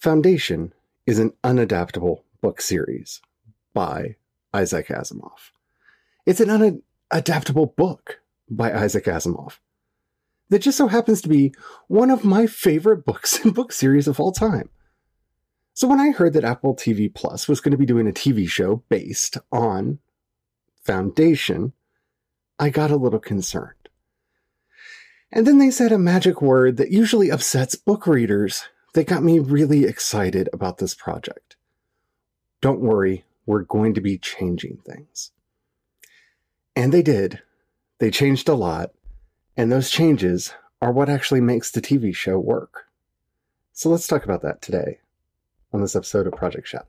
Foundation is an unadaptable book series by Isaac Asimov. It's an unadaptable book by Isaac Asimov that just so happens to be one of my favorite books and book series of all time. So when I heard that Apple TV Plus was going to be doing a TV show based on Foundation, I got a little concerned. And then they said a magic word that usually upsets book readers that got me really excited about this project. Don't worry, we're going to be changing things. And they did. They changed a lot, and those changes are what actually makes the TV show work. So let's talk about that today on this episode of Project Shadow.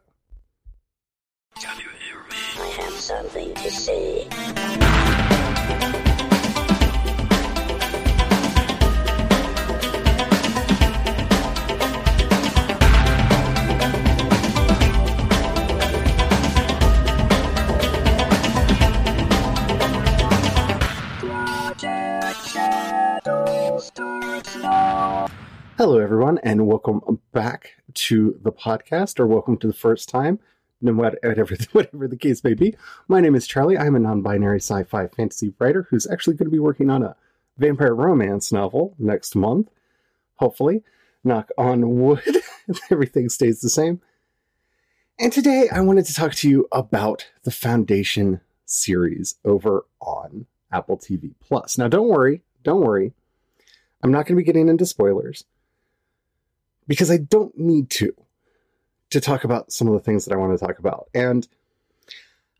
Hello, everyone, and welcome back to the podcast, or welcome to the first time, no matter whatever, the case may be. My name is Charlie. I'm a non binary sci fi fantasy writer who's actually going to be working on a vampire romance novel next month. Hopefully, knock on wood, everything stays the same. And today I wanted to talk to you about the Foundation series over on Apple TV Plus. Now, don't worry, don't worry. I'm not going to be getting into spoilers because I don't need to to talk about some of the things that I want to talk about. And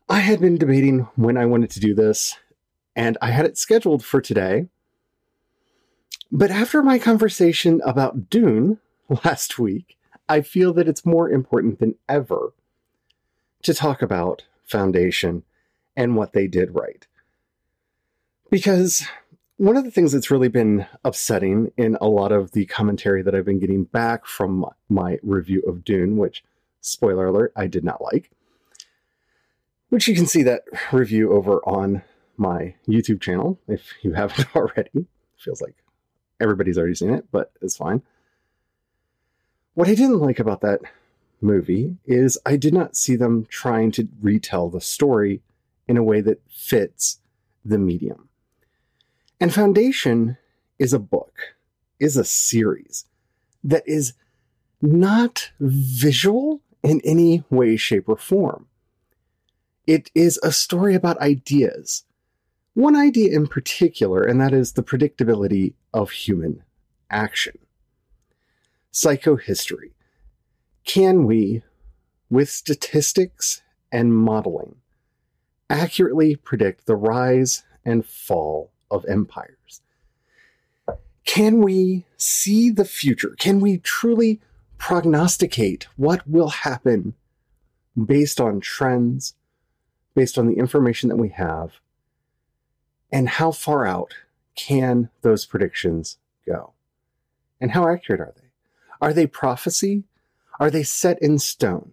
I had been debating when I wanted to do this, and I had it scheduled for today. But after my conversation about Dune last week, I feel that it's more important than ever to talk about Foundation and what they did right. Because one of the things that's really been upsetting in a lot of the commentary that I've been getting back from my review of Dune, which, spoiler alert, I did not like, which you can see that review over on my YouTube channel if you haven't already. Feels like everybody's already seen it, but it's fine. What I didn't like about that movie is I did not see them trying to retell the story in a way that fits the medium. And Foundation is a book, is a series that is not visual in any way, shape, or form. It is a story about ideas. One idea in particular, and that is the predictability of human action. Psychohistory. Can we, with statistics and modeling, accurately predict the rise and fall of empires. Can we see the future? Can we truly prognosticate what will happen based on trends, based on the information that we have? And how far out can those predictions go? And how accurate are they? Are they prophecy? Are they set in stone?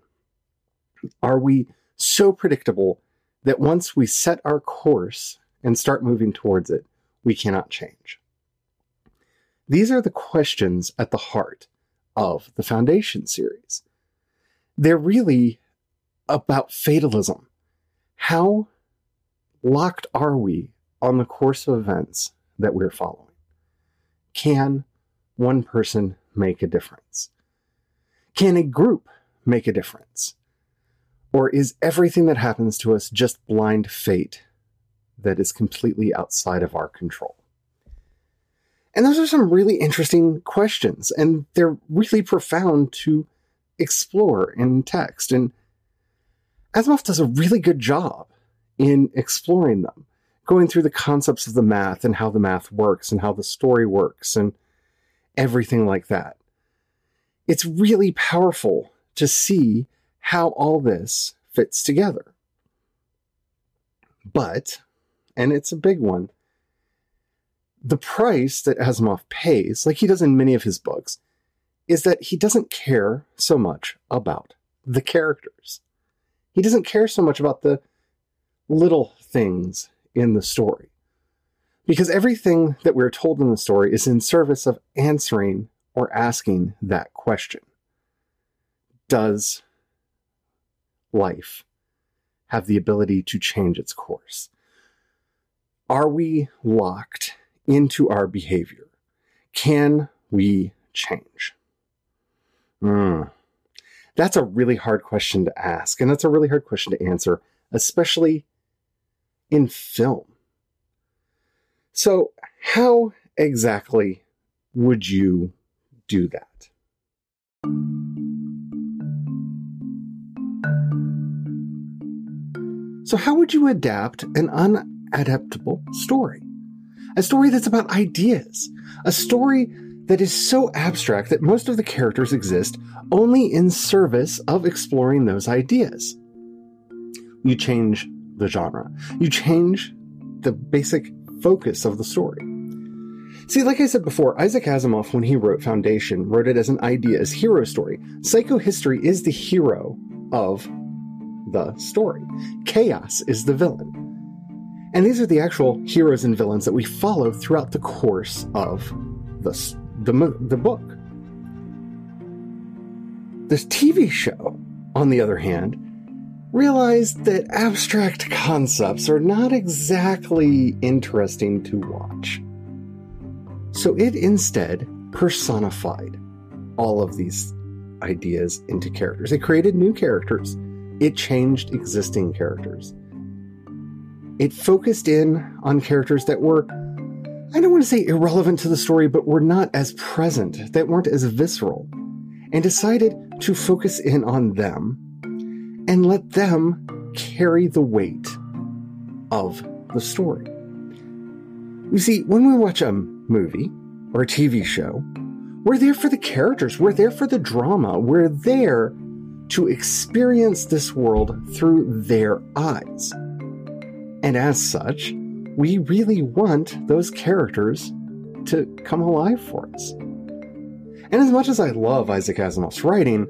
Are we so predictable that once we set our course and start moving towards it, we cannot change? These are the questions at the heart of the Foundation series. They're really about fatalism. How locked are we on the course of events that we're following? Can one person make a difference? Can a group make a difference? Or is everything that happens to us just blind fate that is completely outside of our control? And those are some really interesting questions, and they're really profound to explore in text. And Asimov does a really good job in exploring them, going through the concepts of the math and how the math works and how the story works and everything like that. It's really powerful to see how all this fits together. But and it's a big one. The price that Asimov pays, like he does in many of his books, is that he doesn't care so much about the characters. He doesn't care so much about the little things in the story. Because everything that we're told in the story is in service of answering or asking that question. does life have the ability to change its course? Are we locked into our behavior? Can we change? Hmm. That's a really hard question to ask, and that's a really hard question to answer, especially in film. So, how exactly would you do that? So, how would you adapt an unadaptable story? A story that's about ideas, a story that is so abstract that most of the characters exist only in service of exploring those ideas. You change the genre, you change the basic focus of the story. See, like I said before, Isaac Asimov, when he wrote Foundation, wrote it as an idea, as hero story. Psychohistory is the hero of the story. Chaos is the villain. And these are the actual heroes and villains that we follow throughout the course of the, the, the book. This TV show, on the other hand, realized that abstract concepts are not exactly interesting to watch. So it instead personified all of these ideas into characters. It created new characters. It changed existing characters. It focused in on characters that were, I don't want to say irrelevant to the story, but were not as present, that weren't as visceral, and decided to focus in on them and let them carry the weight of the story. You see, when we watch a movie or a TV show, we're there for the characters, we're there for the drama, we're there to experience this world through their eyes. And as such, we really want those characters to come alive for us. And as much as I love Isaac Asimov's writing,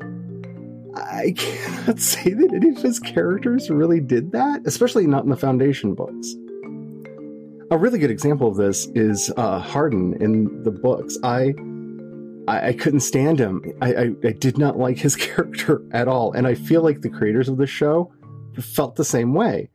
I cannot say that any of his characters really did that, especially not in the Foundation books. A really good example of this is uh, Hardin in the books. I, I, I couldn't stand him. I, I, I did not like his character at all, and I feel like the creators of the show felt the same way.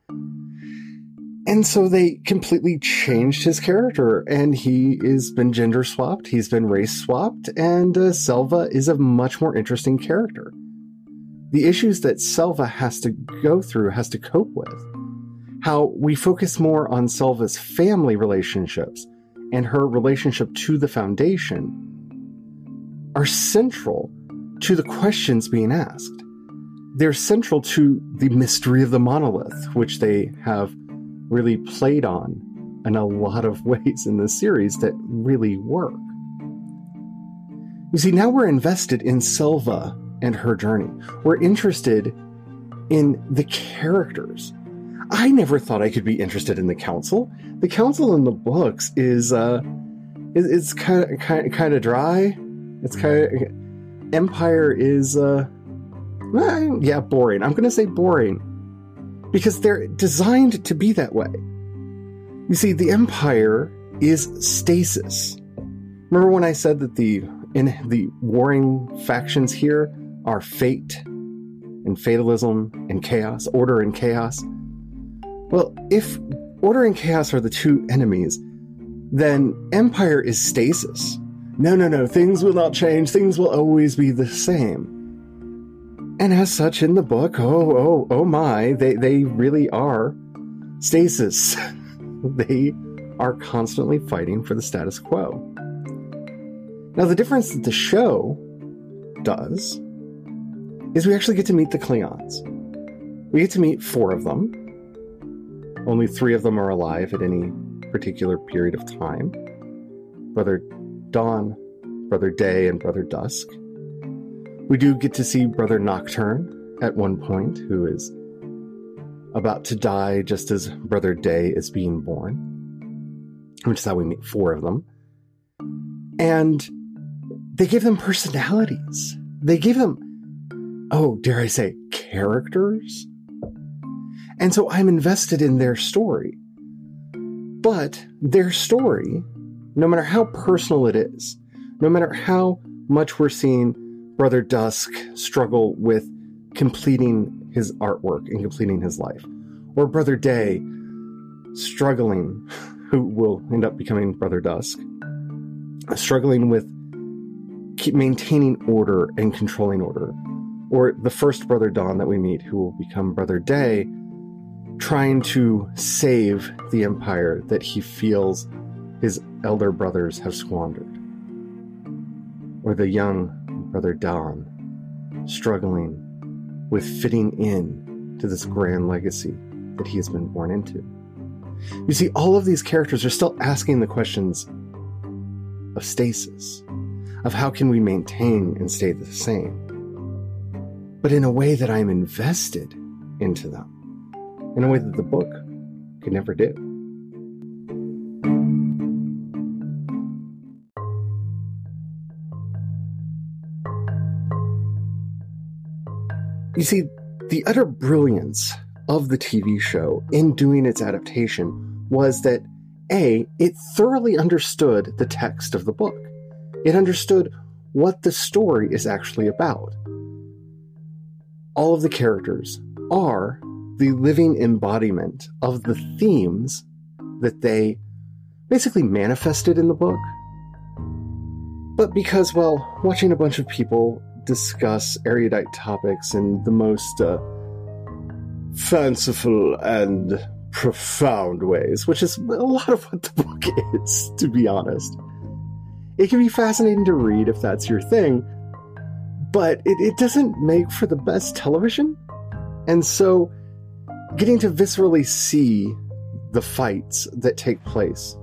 And so they completely changed his character, and he has been gender swapped, he's been race swapped, and uh, Salvor is a much more interesting character. The issues that Salvor has to go through, has to cope with, how we focus more on Salvor's family relationships and her relationship to the Foundation are central to the questions being asked. They're central to the mystery of the monolith, which they have really played on in a lot of ways in this series that really work. You see, now we're invested in Salvor and her journey. We're interested in the characters. I never thought I could be interested in the council. The council in the books is uh it's kind of kind kind of dry. It's kind of Empire is uh yeah, boring. I'm to say boring because they're designed to be that way. You see, the Empire is stasis. Remember when I said that the in the warring factions here are fate and fatalism and chaos, order and chaos? Well, if order and chaos are the two enemies, then Empire is stasis. No, no, no, things will not change, things will always be the same. And as such, in the book, oh, oh, oh my, they, they really are stasis. they are constantly fighting for the status quo. Now, the difference that the show does is we actually get to meet the Cleons. We get to meet four of them. Only three of them are alive at any particular period of time Brother Dawn, Brother Day, and Brother Dusk. We do get to see Brother Nocturne at one point, who is about to die just as Brother Day is being born, which is how we meet four of them. And they give them personalities. They give them, oh, dare I say, characters? And so I'm invested in their story. But their story, no matter how personal it is, no matter how much we're seeing Brother Dusk struggle with completing his artwork and completing his life, or Brother Day struggling, who will end up becoming Brother Dusk, struggling with keep maintaining order and controlling order, or the first Brother Dawn that we meet, who will become Brother Day, trying to save the empire that he feels his elder brothers have squandered, or the young Brother Dawn struggling with fitting in to this grand legacy that he has been born into. You see, all of these characters are still asking the questions of stasis, of how can we maintain and stay the same, but in a way that I'm invested into them, in a way that the book could never do. You see, the utter brilliance of the TV show in doing its adaptation was that A, it thoroughly understood the text of the book. It understood what the story is actually about. All of the characters are the living embodiment of the themes that they basically manifested in the book. But because, well, watching a bunch of people discuss erudite topics in the most uh, fanciful and profound ways, which is a lot of what the book is, to be honest. It can be fascinating to read if that's your thing, but it, it doesn't make for the best television. And so, getting to viscerally see the fights that take place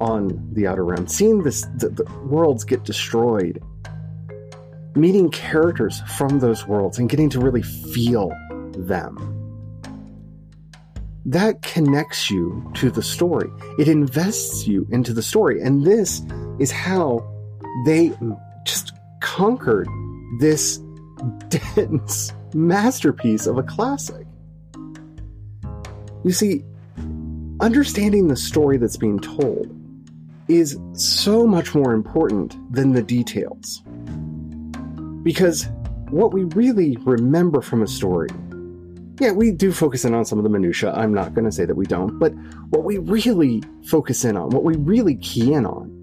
on the Outer Rim, seeing this, the, the worlds get destroyed, meeting characters from those worlds and getting to really feel them. That connects you to the story. It invests you into the story. And this is how they just conquered this dense masterpiece of a classic. You see, understanding the story that's being told is so much more important than the details. Because what we really remember from a story, yeah, we do focus in on some of the minutiae. I'm not going to say that we don't, but what we really focus in on, what we really key in on,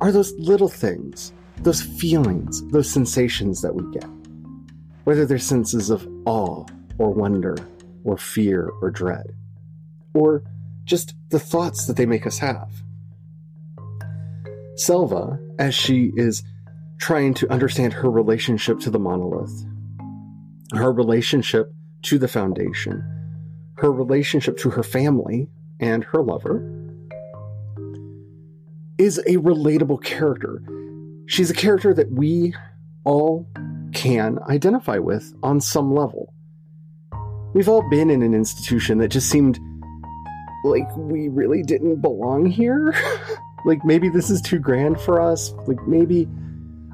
are those little things, those feelings, those sensations that we get. Whether they're senses of awe or wonder or fear or dread, or just the thoughts that they make us have. Salvor, as she is trying to understand her relationship to the monolith, her relationship to the foundation, her relationship to her family and her lover, is a relatable character. She's a character that we all can identify with on some level. We've all been in an institution that just seemed like we really didn't belong here. like maybe this is too grand for us. Like maybe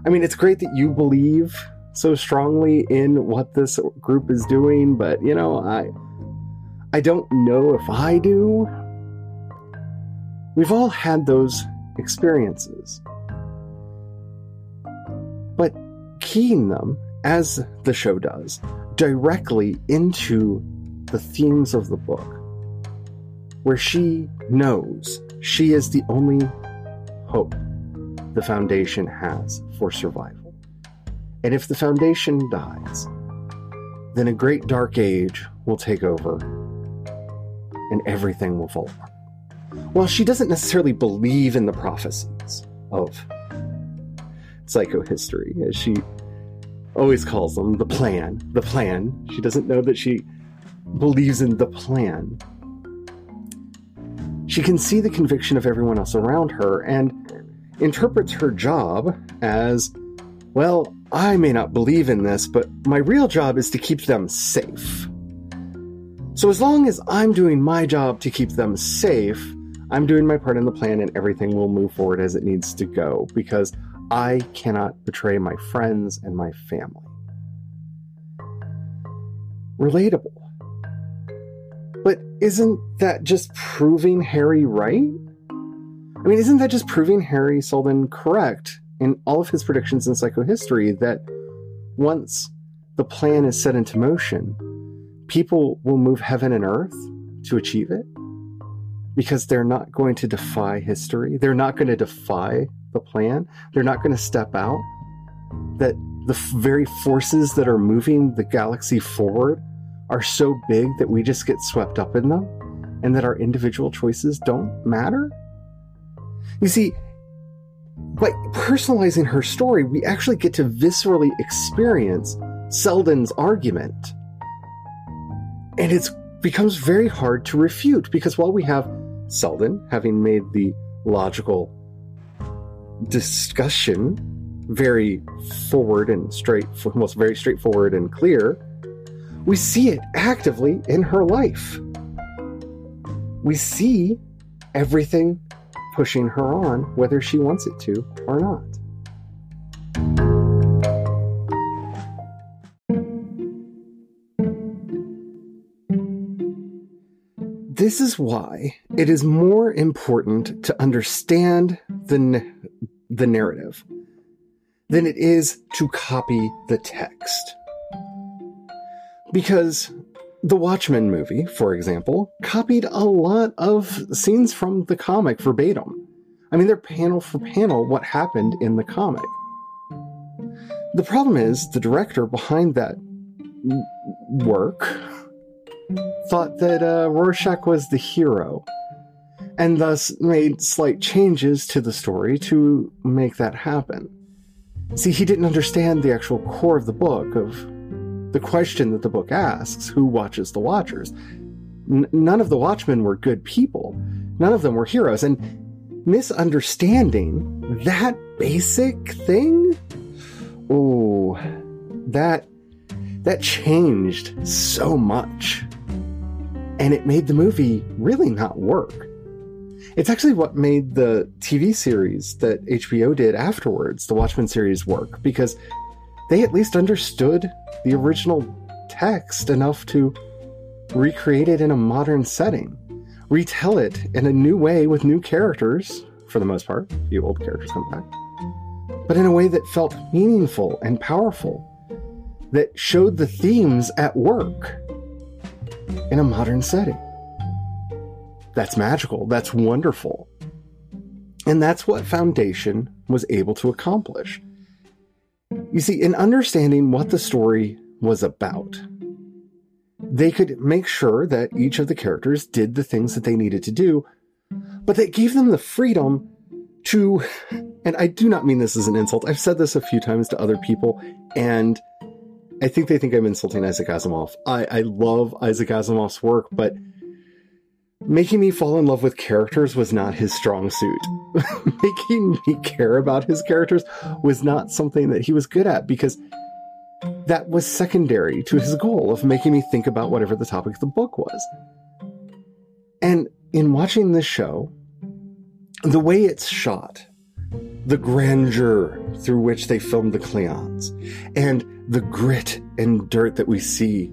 I mean, it's great that you believe so strongly in what this group is doing, but you know, I I don't know if I do. We've all had those experiences. But keying them, as the show does, directly into the themes of the book, where she knows she is the only hope the Foundation has for survival. And if the Foundation dies, then a great dark age will take over and everything will fall apart. While she doesn't necessarily believe in the prophecies of psychohistory, as she always calls them, the plan, the plan, she doesn't know that she believes in the plan. She can see the conviction of everyone else around her and interprets her job as well, I may not believe in this, but my real job is to keep them safe. So as long as I'm doing my job to keep them safe, I'm doing my part in the plan and everything will move forward as it needs to go because I cannot betray my friends and my family. Relatable. But isn't that just proving Hari right? I mean, isn't that just proving Hari Seldon correct in all of his predictions in psychohistory that once the plan is set into motion, people will move heaven and earth to achieve it because they're not going to defy history. They're not going to defy the plan. They're not going to step out. That the very forces that are moving the galaxy forward are so big that we just get swept up in them and that our individual choices don't matter. You see, by personalizing her story, we actually get to viscerally experience Seldon's argument. And it becomes very hard to refute because while we have Seldon having made the logical discussion very forward and straight, almost very straightforward and clear, we see it actively in her life. We see everything pushing her on, whether she wants it to or not. This is why it is more important to understand the, the narrative than it is to copy the text. Because the Watchmen movie, for example, copied a lot of scenes from the comic verbatim. I mean, they're panel for panel what happened in the comic. The problem is the director behind that work thought that uh, Rorschach was the hero, and thus made slight changes to the story to make that happen. See, he didn't understand the actual core of the book, of the question that the book asks who watches the Watchers? N- none of the Watchmen were good people, none of them were heroes, and misunderstanding that basic thing, oh, that that changed so much and it made the movie really not work. It's actually what made the TV series that HBO did afterwards, the Watchmen series, work because they at least understood the original text enough to recreate it in a modern setting, retell it in a new way with new characters, for the most part, a few old characters come back, but in a way that felt meaningful and powerful, that showed the themes at work in a modern setting. That's magical. That's wonderful. And that's what Foundation was able to accomplish. You see, in understanding what the story was about, they could make sure that each of the characters did the things that they needed to do, but that gave them the freedom to, and I do not mean this as an insult, I've said this a few times to other people, and I think they think I'm insulting Isaac Asimov. I, I love Isaac Asimov's work, but making me fall in love with characters was not his strong suit. making me care about his characters was not something that he was good at because that was secondary to his goal of making me think about whatever the topic of the book was. And in watching this show, the way it's shot, the grandeur through which they filmed the Cleons, and the grit and dirt that we see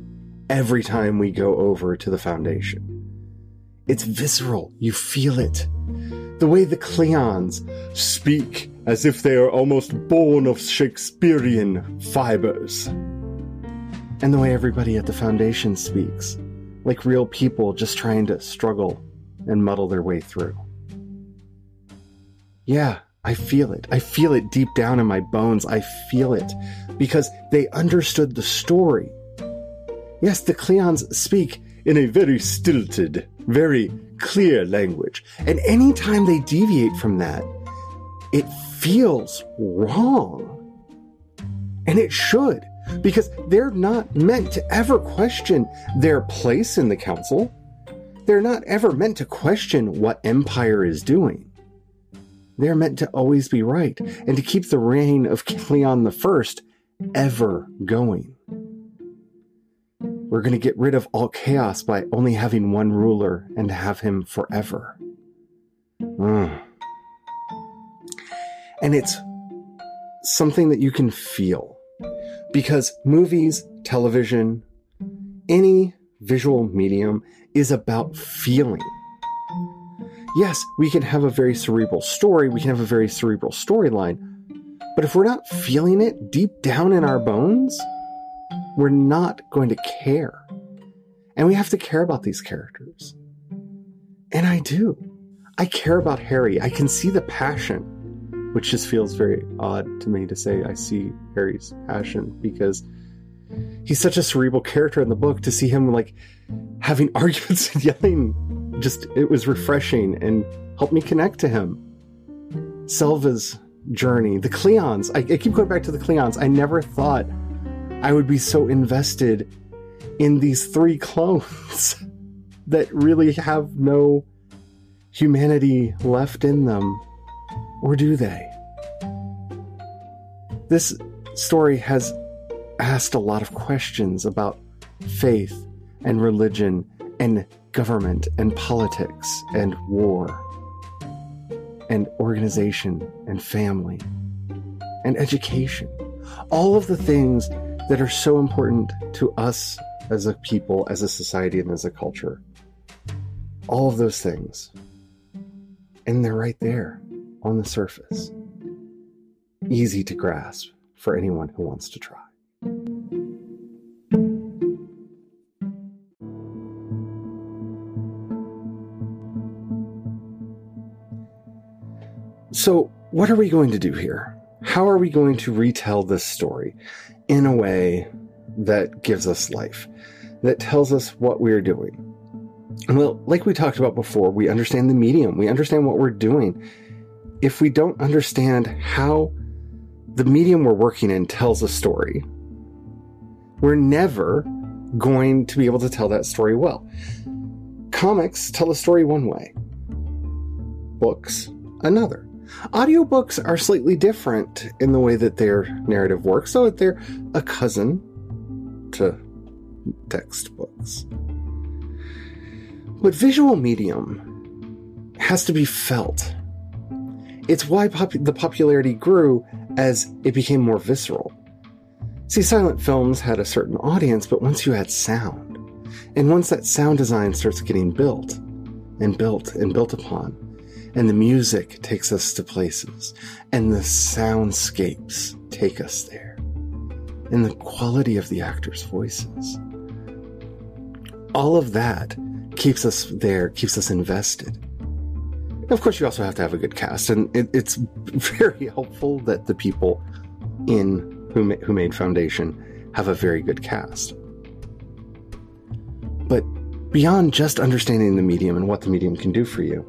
every time we go over to the Foundation. It's visceral. You feel it. The way the Cleons speak as if they are almost born of Shakespearean fibers. And the way everybody at the Foundation speaks, like real people just trying to struggle and muddle their way through. Yeah, I feel it. I feel it deep down in my bones. I feel it because they understood the story. Yes, the Cleons speak in a very stilted, very clear language. And anytime they deviate from that, it feels wrong. And it should, because they're not meant to ever question their place in the council. They're not ever meant to question what Empire is doing. They're meant to always be right and to keep the reign of Cleon the First ever going. We're going to get rid of all chaos by only having one ruler and have him forever. Mm. And it's something that you can feel because movies, television, any visual medium is about feeling yes, we can have a very cerebral story, we can have a very cerebral storyline, But if we're not feeling it deep down in our bones, we're not going to care. And we have to care about these characters. And I do. I care about Hari. I can see the passion, which just feels very odd to me to say I see Hari's passion because he's such a cerebral character in the book to see him like having arguments and yelling just it was refreshing and helped me connect to him salvor's journey the cleons I, I keep going back to the cleons i never thought i would be so invested in these three clones that really have no humanity left in them or do they this story has asked a lot of questions about faith and religion and government and politics and war and organization and family and education. All of the things that are so important to us as a people, as a society, and as a culture. All of those things. And they're right there on the surface. Easy to grasp for anyone who wants to try. So, what are we going to do here? How are we going to retell this story in a way that gives us life, that tells us what we're doing? Well, like we talked about before, we understand the medium, we understand what we're doing. If we don't understand how the medium we're working in tells a story, we're never going to be able to tell that story well. Comics tell a story one way, books another. Audiobooks are slightly different in the way that their narrative works, so they're a cousin to textbooks. But visual medium has to be felt. It's why pop- the popularity grew as it became more visceral. See, silent films had a certain audience, but once you had sound, and once that sound design starts getting built and built and built upon, and the music takes us to places, and the soundscapes take us there, and the quality of the actors' voices. All of that keeps us there, keeps us invested. Of course, you also have to have a good cast, and it, it's very helpful that the people in who, ma- who made Foundation have a very good cast. But beyond just understanding the medium and what the medium can do for you,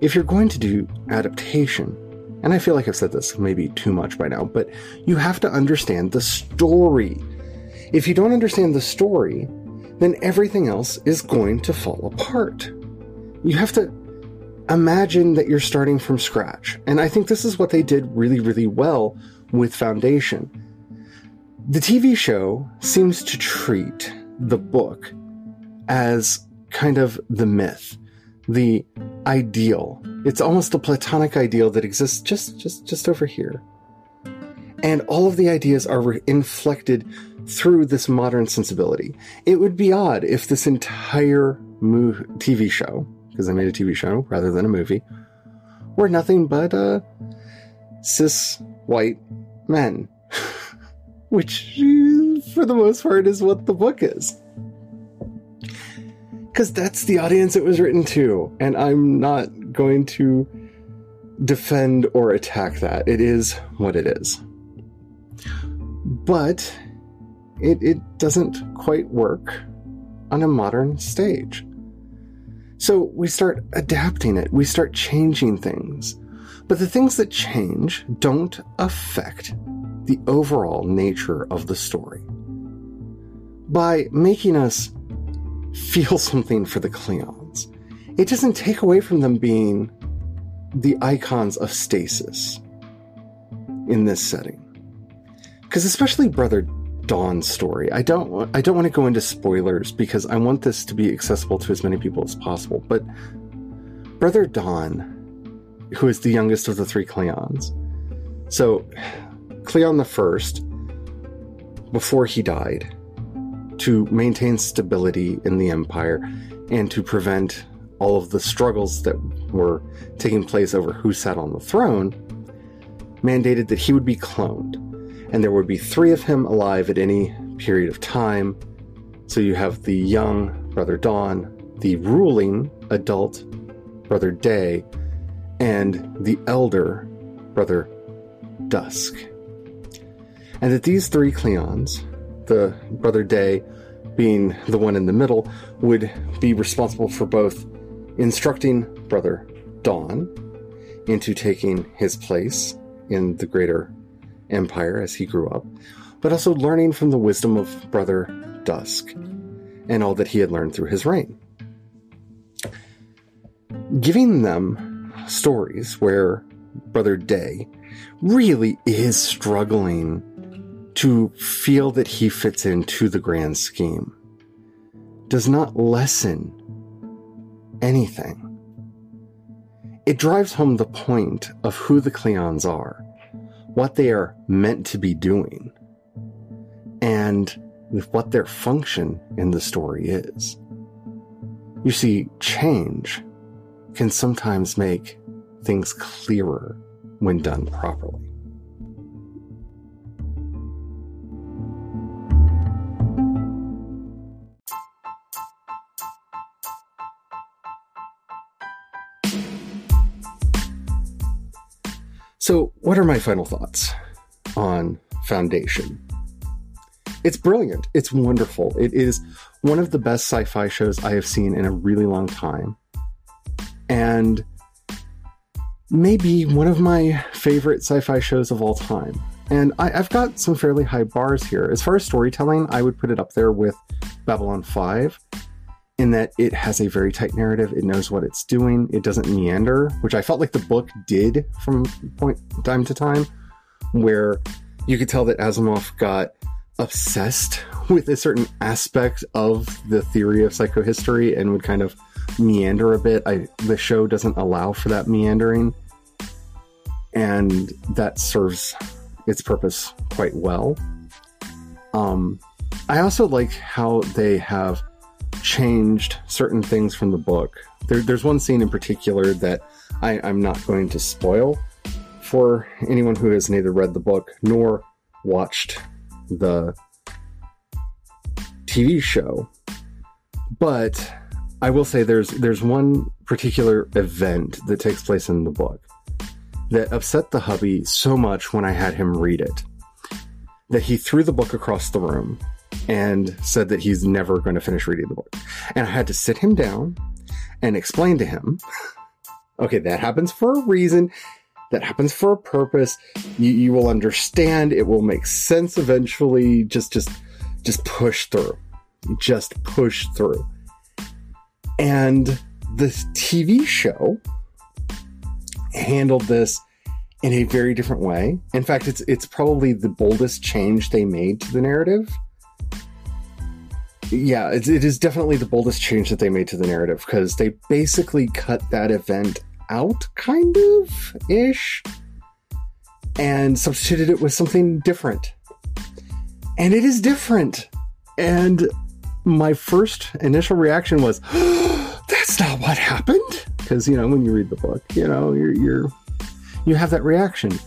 if you're going to do adaptation, and I feel like I've said this maybe too much by now, but you have to understand the story. If you don't understand the story, then everything else is going to fall apart. You have to imagine that you're starting from scratch. And I think this is what they did really, really well with Foundation. The TV show seems to treat the book as kind of the myth the ideal. It's almost a platonic ideal that exists just just just over here. And all of the ideas are re- inflected through this modern sensibility. It would be odd if this entire mo- TV show, because I made a TV show rather than a movie, were nothing but uh, cis white men, which, for the most part, is what the book is because that's the audience it was written to, and I'm not going to defend or attack that. It is what it is. But it, it doesn't quite work on a modern stage. So we start adapting it, we start changing things. But the things that change don't affect the overall nature of the story. By making us feel something for the Cleons. It doesn't take away from them being the icons of stasis in this setting. Because especially Brother Dawn's story, I don't I don't want to go into spoilers because I want this to be accessible to as many people as possible. But Brother Dawn, who is the youngest of the three Cleons, so Cleon the First, before he died, to maintain stability in the empire and to prevent all of the struggles that were taking place over who sat on the throne, mandated that he would be cloned, and there would be three of him alive at any period of time. So you have the young Brother Dawn, the ruling adult Brother Day, and the elder Brother Dusk. And that these three Cleons, the Brother Day being the one in the middle, would be responsible for both instructing Brother Dawn into taking his place in the greater empire as he grew up, but also learning from the wisdom of Brother Dusk and all that he had learned through his reign. Giving them stories where Brother Day really is struggling to feel that he fits into the grand scheme does not lessen anything. It drives home the point of who the Cleons are, what they are meant to be doing, and what their function in the story is. You see, change can sometimes make things clearer when done properly. So, what are my final thoughts on Foundation? It's brilliant. It's wonderful. It is one of the best sci fi shows I have seen in a really long time. And maybe one of my favorite sci fi shows of all time. And I, have got some fairly high bars here. As far as storytelling, I would put it up there with Babylon 5 in that it has a very tight narrative. It knows what it's doing. It doesn't meander, which I felt like the book did from point time to time, where you could tell that Asimov got obsessed with a certain aspect of the theory of psychohistory and would kind of meander a bit. I, the show doesn't allow for that meandering, and that serves its purpose quite well. Um, I also like how they have changed certain things from the book. There, there's one scene in particular that I, I'm not going to spoil for anyone who has neither read the book nor watched the TV show. But I will say there's there's one particular event that takes place in the book that upset the hubby so much when I had him read it that he threw the book across the room and said that he's never going to finish reading the book. And I had to sit him down and explain to him, okay, that happens for a reason. That happens for a purpose. You, you will understand. It will make sense eventually. Just, just, just push through. Just push through. And the TV show handled this in a very different way. In fact, it's it's probably the boldest change they made to the narrative yeah, it, it is definitely the boldest change that they made to the narrative because they basically cut that event out, kind of ish, and substituted it with something different. And it is different. And my first initial reaction was, "That's not what happened," because you know when you read the book, you know you're you're you have that reaction.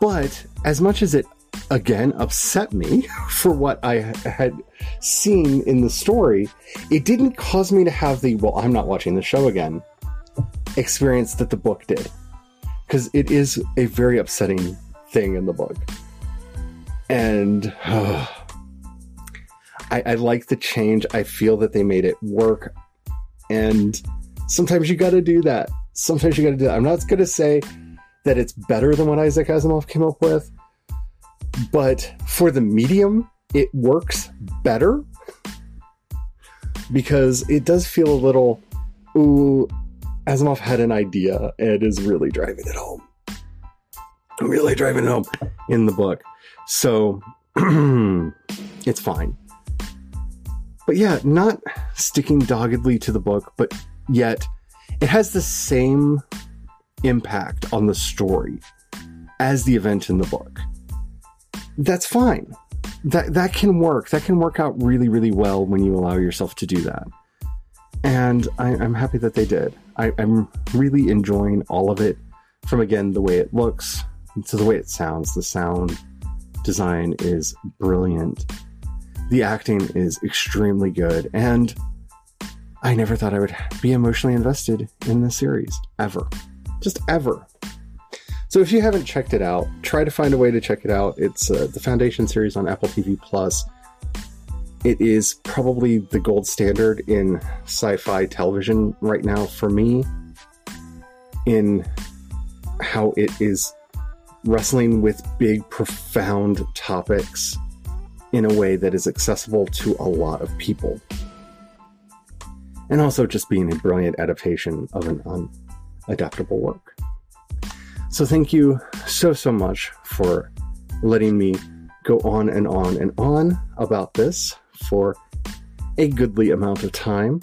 But as much as it again upset me for what I had seen in the story, it didn't cause me to have the, well, I'm not watching the show again experience that the book did. Because it is a very upsetting thing in the book. And uh, I, I like the change. I feel that they made it work. And sometimes you got to do that. Sometimes you got to do that. I'm not going to say that it's better than what Isaac Asimov came up with, but for the medium, it works better because it does feel a little, ooh, Asimov had an idea and is really driving it home. Really driving it home in the book. So it's fine. But yeah, not sticking doggedly to the book, but yet it has the same impact on the story as the event in the book that's fine. That that can work. That can work out really, really well when you allow yourself to do that. And I, am happy that they did. I, I'm really enjoying all of it. From again the way it looks, to the way it sounds. The sound design is brilliant. The acting is extremely good, and I never thought I would be emotionally invested in this series ever. Just ever. So if you haven't checked it out, try to find a way to check it out. It's uh, the Foundation series on Apple TV Plus. It is probably the gold standard in sci-fi television right now for me in how it is wrestling with big profound topics in a way that is accessible to a lot of people. And also just being a brilliant adaptation of an unadaptable work. So thank you so, so much for letting me go on and on and on about this for a goodly amount of time.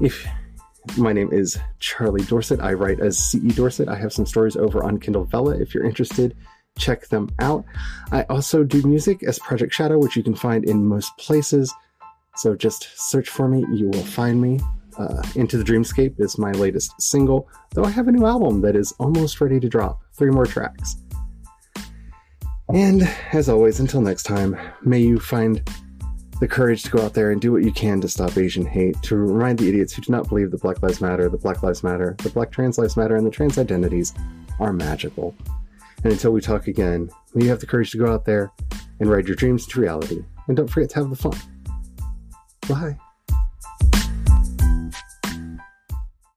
If my name is Charlie Dorsett, I write as CE Dorsett. I have some stories over on Kindle Vella. If you're interested, check them out. I also do music as Project Shadow, which you can find in most places. So just search for me, you will find me. Uh, Into the Dreamscape is my latest single, though I have a new album that is almost ready to drop. Three more tracks. And as always, until next time, may you find the courage to go out there and do what you can to stop Asian hate, to remind the idiots who do not believe that Black Lives Matter, that Black Lives Matter, that Black Trans Lives Matter, and the trans identities are magical. And until we talk again, may you have the courage to go out there and ride your dreams into reality. And don't forget to have the fun. Bye.